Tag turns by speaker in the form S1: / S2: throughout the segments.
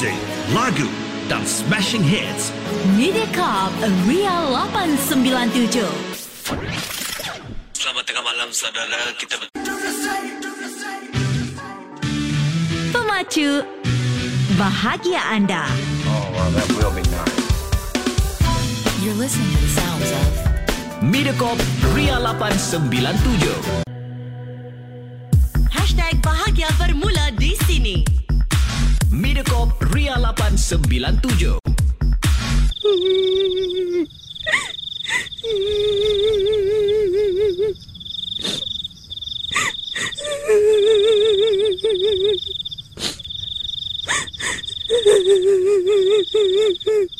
S1: Muzik, lagu dan smashing hits.
S2: Mediacorp Ria 897.
S3: Selamat tengah malam saudara kita
S2: Pemacu bahagia anda.
S4: Oh, well, that will be nice.
S2: You're listening to the sounds of
S1: Mediacorp Ria 897.
S5: Hehehehe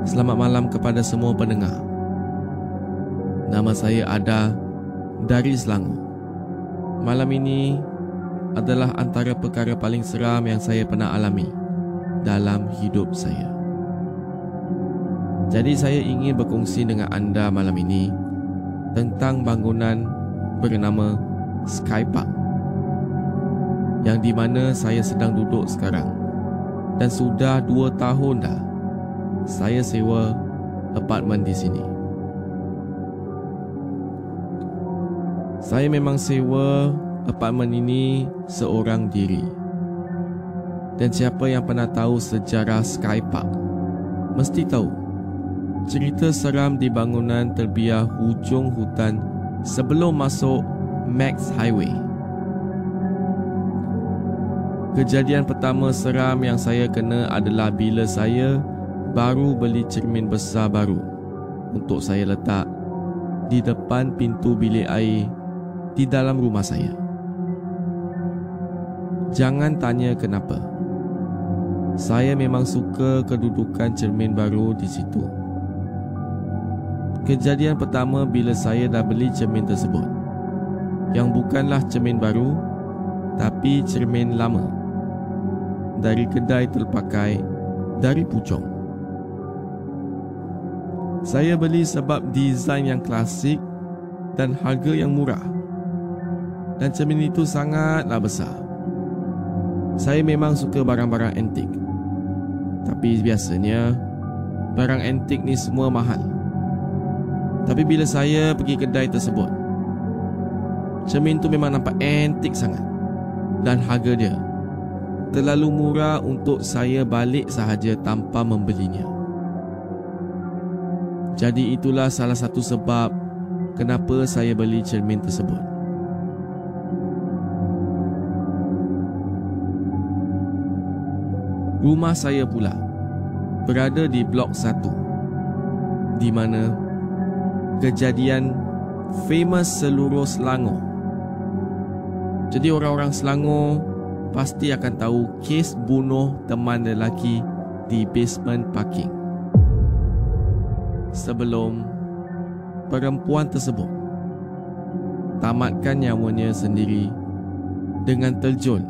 S5: Selamat malam kepada semua pendengar. Nama saya Ada dari Selangor. Malam ini adalah antara perkara paling seram yang saya pernah alami dalam hidup saya. Jadi saya ingin berkongsi dengan anda malam ini tentang bangunan bernama Sky Park yang di mana saya sedang duduk sekarang dan sudah dua tahun dah saya sewa apartmen di sini. Saya memang sewa apartmen ini seorang diri. Dan siapa yang pernah tahu sejarah Sky Park mesti tahu cerita seram di bangunan terbiar hujung hutan sebelum masuk Max Highway. Kejadian pertama seram yang saya kena adalah bila saya baru beli cermin besar baru untuk saya letak di depan pintu bilik air di dalam rumah saya. Jangan tanya kenapa. Saya memang suka kedudukan cermin baru di situ. Kejadian pertama bila saya dah beli cermin tersebut. Yang bukanlah cermin baru, tapi cermin lama. Dari kedai terpakai dari Puchong. Saya beli sebab desain yang klasik dan harga yang murah. Dan cermin itu sangatlah besar. Saya memang suka barang-barang antik. Tapi biasanya barang antik ni semua mahal. Tapi bila saya pergi kedai tersebut, cermin tu memang nampak antik sangat. Dan harga dia terlalu murah untuk saya balik sahaja tanpa membelinya. Jadi itulah salah satu sebab kenapa saya beli cermin tersebut. Rumah saya pula berada di blok 1 di mana kejadian famous seluruh Selangor. Jadi orang-orang Selangor pasti akan tahu kes bunuh teman lelaki di basement parking. Sebelum perempuan tersebut tamatkan nyawanya sendiri dengan terjun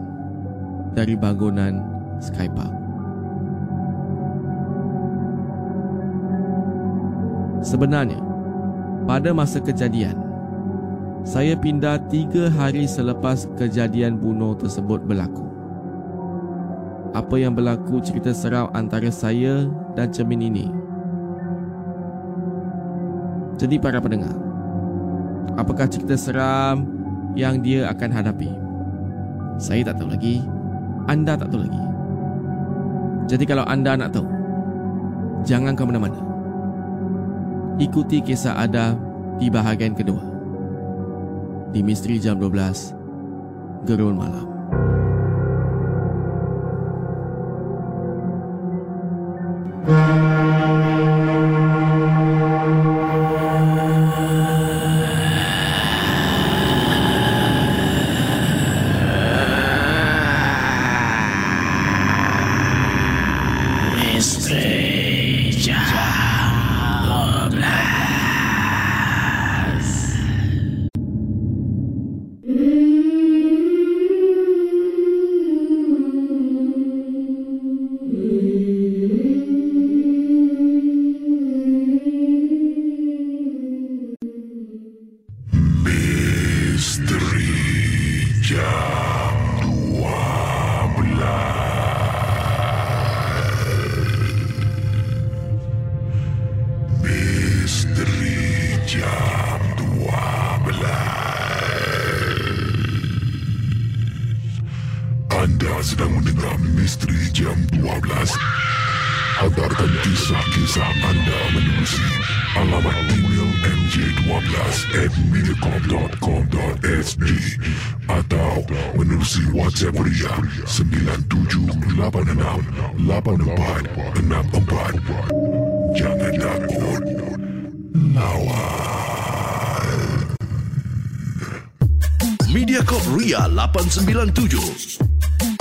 S5: dari bangunan Skypark. Sebenarnya, pada masa kejadian, saya pindah tiga hari selepas kejadian bunuh tersebut berlaku. Apa yang berlaku cerita seram antara saya dan cermin ini. Jadi para pendengar, apakah cerita seram yang dia akan hadapi? Saya tak tahu lagi. Anda tak tahu lagi. Jadi kalau anda nak tahu, jangan ke mana-mana. Ikuti kisah Ada di bahagian kedua. Di Misteri Jam 12, Gerun Malam.
S6: Sedang mendengar Misteri Jam 12. Hantarkan kisah-kisah anda menerusi alamat email mj12 at mediacorp.com.sg atau menerusi WhatsApp Ria 97868464. Jangan takut. Lawan.
S1: Mediacorp Ria 897.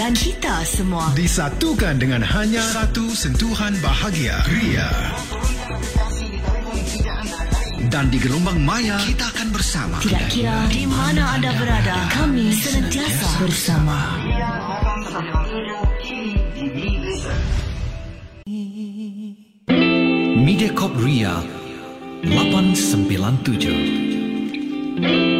S2: dan kita semua.
S7: Disatukan dengan hanya satu sentuhan bahagia Ria
S3: Dan di gelombang maya kita akan bersama.
S2: Tidak kira di mana anda berada, kami senantiasa bersama.
S1: Mediacorp Ria 897.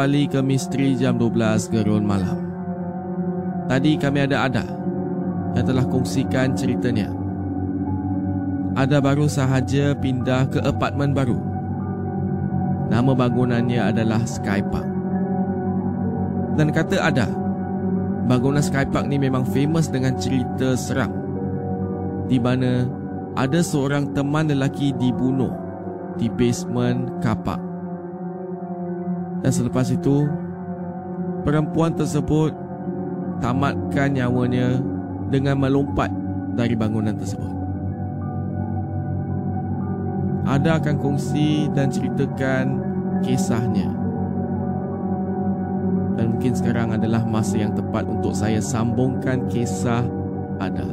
S5: Kembali ke Misteri Jam 12 Gerun Malam. Tadi kami ada Ada Yang telah kongsikan ceritanya. Ada baru sahaja pindah ke apartmen baru. Nama bangunannya adalah Skypark. Dan kata Ada Bangunan Skypark ni memang famous dengan cerita seram. Di mana ada seorang teman lelaki dibunuh di basement kapak. Dan selepas itu, perempuan tersebut tamatkan nyawanya dengan melompat dari bangunan tersebut. Ada akan kongsi dan ceritakan kisahnya. Dan mungkin sekarang adalah masa yang tepat untuk saya sambungkan kisah ada.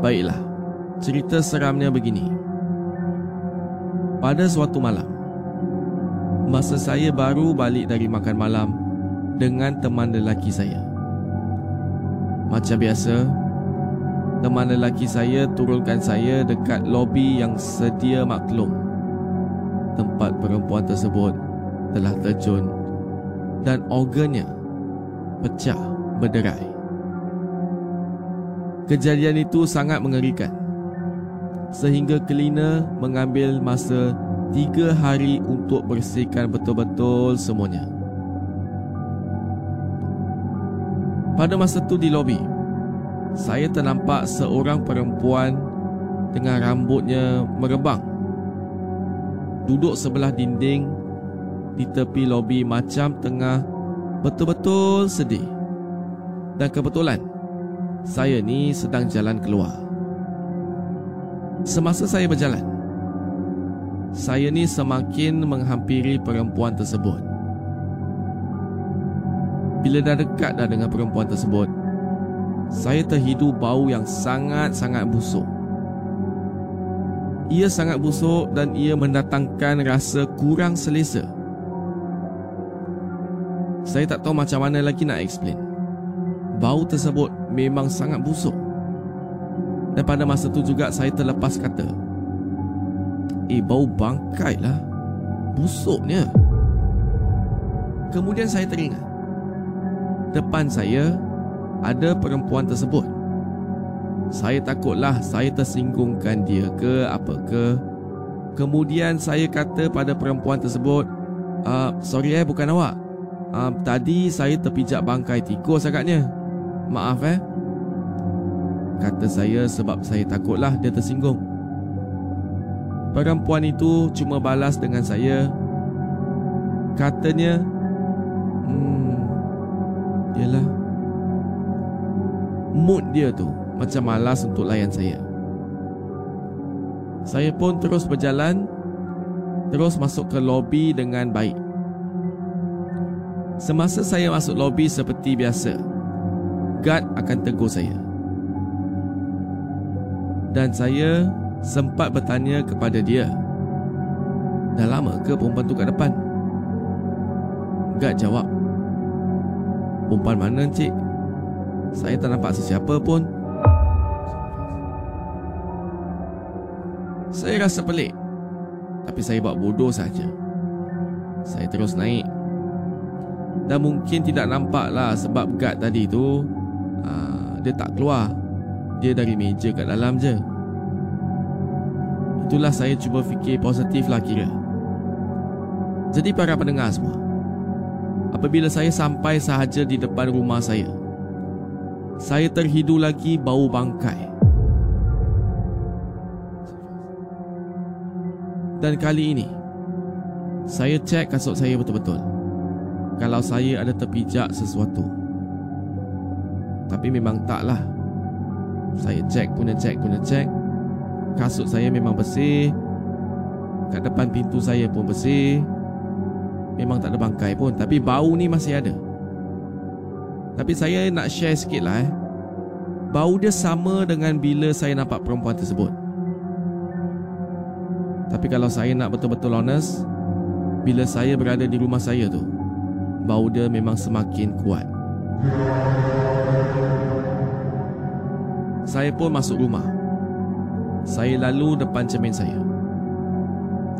S5: Baiklah, cerita seramnya begini. Pada suatu malam, masa saya baru balik dari makan malam dengan teman lelaki saya. Macam biasa, teman lelaki saya turunkan saya dekat lobi yang sedia maklum. Tempat perempuan tersebut telah terjun dan organnya pecah berderai. Kejadian itu sangat mengerikan. Sehingga cleaner mengambil masa tiga hari untuk bersihkan betul-betul semuanya. Pada masa itu di lobi, saya ternampak seorang perempuan dengan rambutnya merebang. Duduk sebelah dinding di tepi lobi macam tengah betul-betul sedih. Dan kebetulan, saya ni sedang jalan keluar. Semasa saya berjalan, saya ni semakin menghampiri perempuan tersebut. Bila dah dekat dah dengan perempuan tersebut, saya terhidu bau yang sangat-sangat busuk. Ia sangat busuk dan ia mendatangkan rasa kurang selesa. Saya tak tahu macam mana lagi nak explain. Bau tersebut memang sangat busuk. Dan pada masa tu juga saya terlepas kata, Eh bau bangkai lah. Busuknya. Kemudian saya teringat Depan saya Ada perempuan tersebut. Saya takutlah Saya tersinggungkan dia ke apa ke. Kemudian saya kata pada perempuan tersebut uh, Sorry eh bukan awak. Uh, Tadi saya terpijak bangkai tikus agaknya. Maaf eh Kata saya sebab saya takutlah dia tersinggung. Perempuan itu cuma balas dengan saya. Katanya Hmm Yelah. Mood dia tu Macam malas untuk layan saya. Saya pun terus berjalan Terus masuk ke lobi dengan baik. Semasa saya masuk lobi seperti biasa Guard akan tegur saya Dan saya sempat bertanya kepada dia Dah lama ke perempuan tu kat depan? Gak jawab Perempuan mana cik? Saya tak nampak sesiapa pun Saya rasa pelik Tapi saya buat bodoh saja. Saya terus naik Dan mungkin tidak nampak lah Sebab guard tadi tu aa, Dia tak keluar Dia dari meja kat dalam je Itulah saya cuba fikir positif lah kira. Jadi para pendengar semua, apabila saya sampai sahaja di depan rumah saya, saya terhidu lagi bau bangkai. Dan kali ini, saya cek kasut saya betul-betul. Kalau saya ada terpijak sesuatu. Tapi memang taklah. Saya cek punya cek punya cek. Kasut saya memang bersih. Kat depan pintu saya pun bersih. Memang tak ada bangkai pun Tapi bau ni masih ada. Tapi saya nak share sikit lah eh. Bau dia sama dengan bila saya nampak perempuan tersebut. Tapi kalau saya nak betul-betul honest Bila saya berada di rumah saya tu Bau dia memang semakin kuat Saya pun masuk rumah saya lalu depan cermin saya.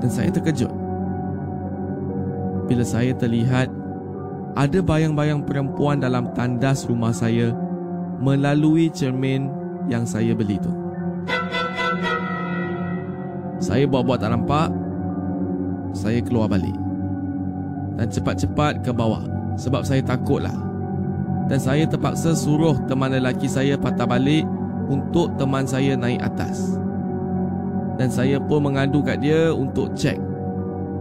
S5: Dan saya terkejut. Bila saya terlihat ada bayang-bayang perempuan dalam tandas rumah saya melalui cermin yang saya beli itu. Saya buat-buat tak nampak. Saya keluar balik. Dan cepat-cepat ke bawah sebab saya takutlah. Dan saya terpaksa suruh teman lelaki saya patah balik untuk teman saya naik atas dan saya pun mengadu kat dia untuk cek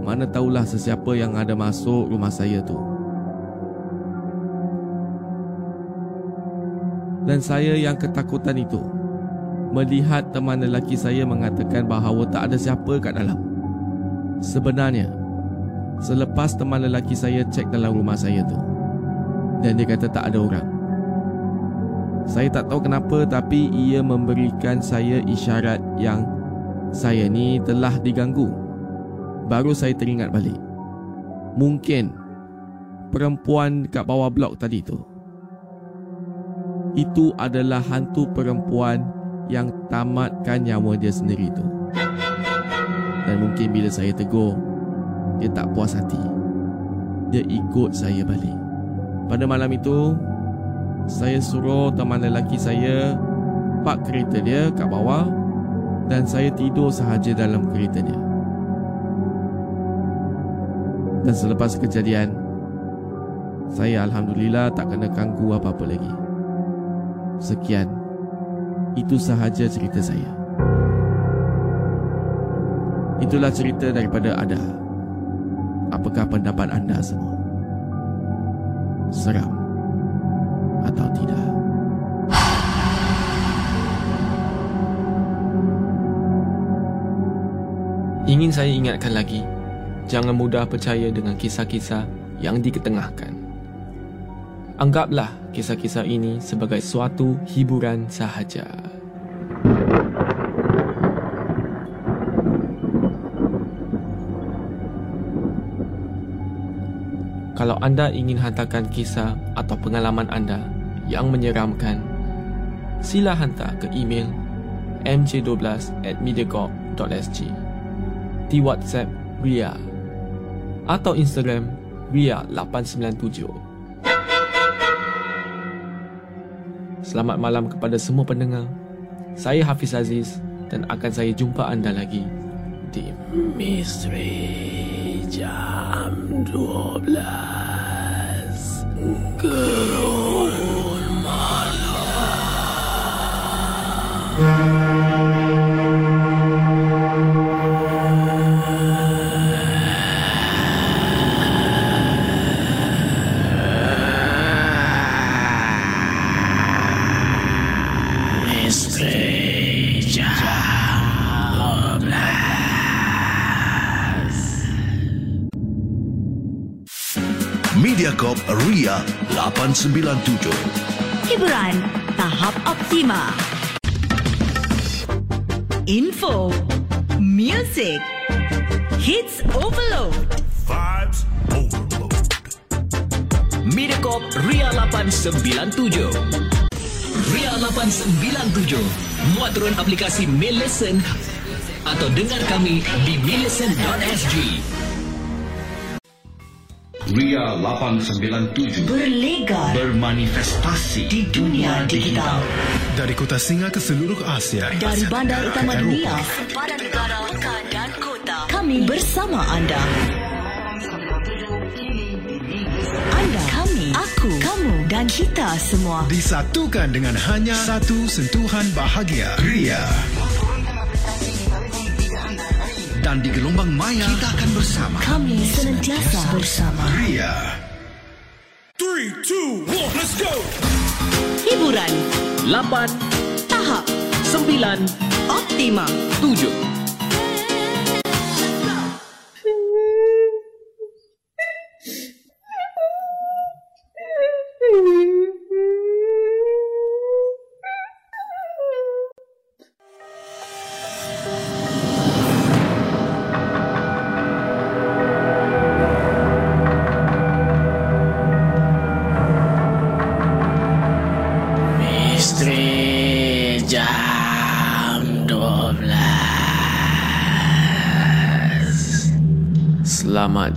S5: mana tahulah sesiapa yang ada masuk rumah saya tu. Dan saya yang ketakutan itu melihat teman lelaki saya mengatakan bahawa tak ada siapa kat dalam. Sebenarnya, selepas teman lelaki saya cek dalam rumah saya tu,
S8: Dan dia kata tak ada orang. Saya tak tahu kenapa tapi ia memberikan saya isyarat yang saya ni telah diganggu. Baru saya teringat balik. Mungkin perempuan kat bawah blok tadi tu. Itu adalah hantu perempuan yang tamatkan nyawa dia sendiri tu. Dan mungkin bila saya tegur, dia tak puas hati. Dia ikut saya balik. Pada malam itu, saya suruh teman lelaki saya park kereta dia kat bawah dan saya tidur sahaja dalam kereta dia. Dan selepas kejadian, saya Alhamdulillah tak kena ganggu apa-apa lagi. Sekian, itu sahaja cerita saya. Itulah cerita daripada Ada. Apakah pendapat anda semua? Seram atau tidak? Ingin saya ingatkan lagi, jangan mudah percaya dengan kisah-kisah yang diketengahkan. Anggaplah kisah-kisah ini sebagai suatu hiburan sahaja. Kalau anda ingin hantarkan kisah atau pengalaman anda yang menyeramkan, sila hantar ke email mj12 at mediacorp.sg di WhatsApp Ria atau Instagram Ria897. Selamat malam kepada semua pendengar. Saya Hafiz Aziz dan akan saya jumpa anda lagi di Misteri Jam 12 Gerun
S1: Mediacorp Ria 897.
S2: Hiburan tahap optima. Info, music, hits overload.
S1: Vibes Overload. Mediacorp Ria 897. Ria 897. Muat turun aplikasi Mail Listen atau dengar kami di maillisten.sg.
S3: Ria 897
S2: Berlegar
S3: bermanifestasi
S2: di dunia digital.
S7: Dari kota Singa ke seluruh Asia.
S2: Dari
S7: Asia
S2: bandar
S7: Tenggara
S2: utama
S7: ke
S2: dunia, sempadan negara, pekan dan kota. Kami bersama anda. Anda, kami, aku, kamu dan kita semua.
S7: Disatukan dengan hanya satu sentuhan bahagia. Ria.
S3: Dan di gelombang maya kita akan bersama.
S2: Kami senantiasa bersama.
S7: Ria.
S2: Hiburan
S8: 8
S2: tahap
S8: 9
S2: optima.
S8: 7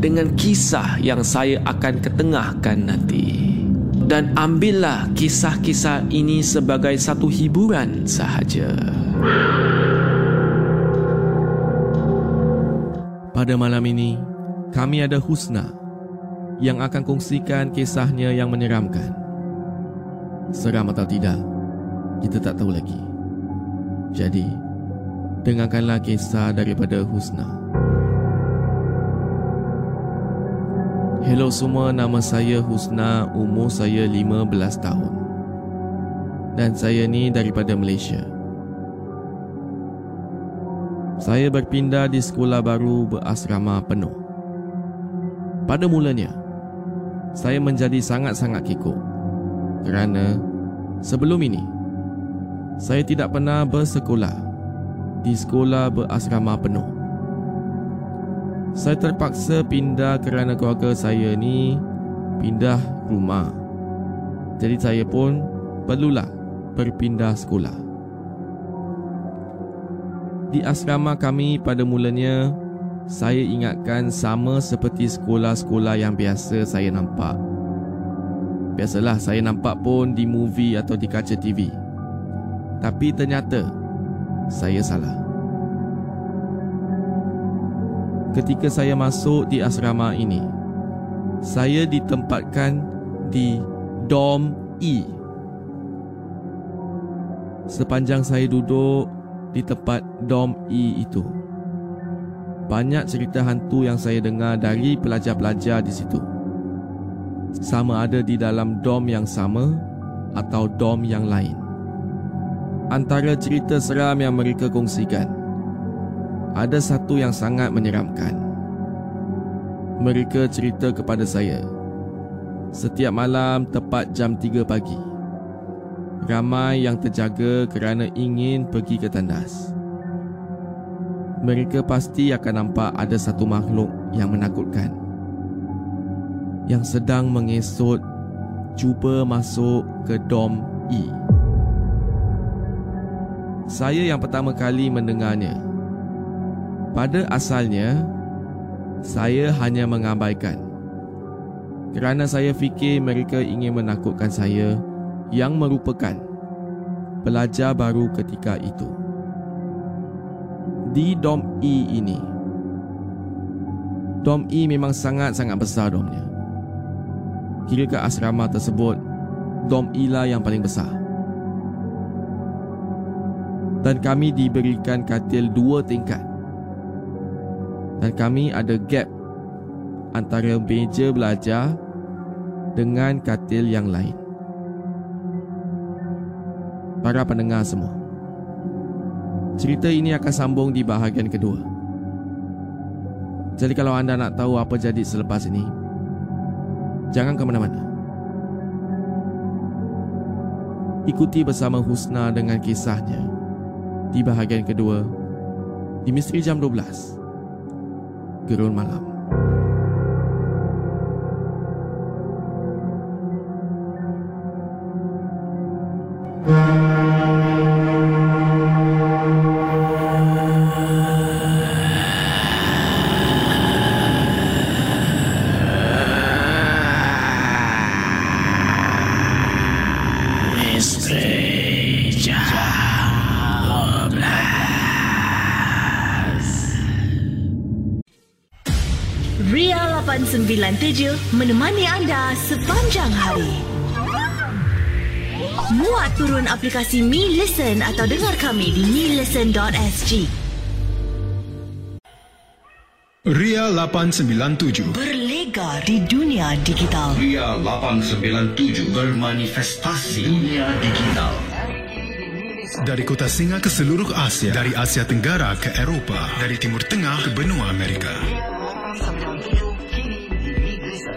S5: dengan kisah yang saya akan ketengahkan nanti. Dan ambillah kisah-kisah ini sebagai satu hiburan sahaja. Pada malam ini, kami ada Husna yang akan kongsikan kisahnya yang menyeramkan. Seram atau tidak, kita tak tahu lagi. Jadi, dengarkanlah kisah daripada Husna. Hello semua, nama saya Husna, umur saya 15 tahun. Dan saya ni daripada Malaysia. Saya berpindah di sekolah baru berasrama penuh. Pada mulanya, saya menjadi sangat-sangat kekok. Kerana sebelum ini, saya tidak pernah bersekolah di sekolah berasrama penuh. Saya terpaksa pindah kerana keluarga saya ni pindah rumah. Jadi saya pun perlulah berpindah sekolah. Di asrama kami pada mulanya, saya ingatkan sama seperti sekolah-sekolah yang biasa saya nampak. Biasalah saya nampak pun di movie atau di kaca TV. Tapi ternyata saya salah. Ketika saya masuk di asrama ini, saya ditempatkan di dorm E. Sepanjang saya duduk di tempat dorm E itu, banyak cerita hantu yang saya dengar dari pelajar-pelajar di situ. Sama ada di dalam dorm yang sama atau dorm yang lain antara cerita seram yang mereka kongsikan, ada satu yang sangat menyeramkan. Mereka cerita kepada saya, setiap malam tepat jam 3 pagi, ramai yang terjaga kerana ingin pergi ke tandas. Mereka pasti akan nampak ada satu makhluk yang menakutkan yang sedang mengesot cuba masuk ke dom E saya yang pertama kali mendengarnya. Pada asalnya, saya hanya mengabaikan. Kerana saya fikir mereka ingin menakutkan saya yang merupakan pelajar baru ketika itu. Di Dom E ini, Dom E memang sangat-sangat besar domnya. Kira ke asrama tersebut, Dom E lah yang paling besar dan kami diberikan katil dua tingkat. Dan kami ada gap antara meja belajar dengan katil yang lain. Para pendengar semua. Cerita ini akan sambung di bahagian kedua. Jadi kalau anda nak tahu apa jadi selepas ini, jangan ke mana-mana. Ikuti bersama Husna dengan kisahnya di bahagian kedua di Misteri Jam 12 Gerun Malam
S2: aplikasi Me Listen atau dengar kami di melisten.sg.
S7: Ria 897
S2: Berlega di dunia digital.
S3: Ria 897 bermanifestasi dunia digital.
S7: Dari kota Singa ke seluruh Asia, dari Asia Tenggara ke Eropah, dari Timur Tengah ke benua Amerika.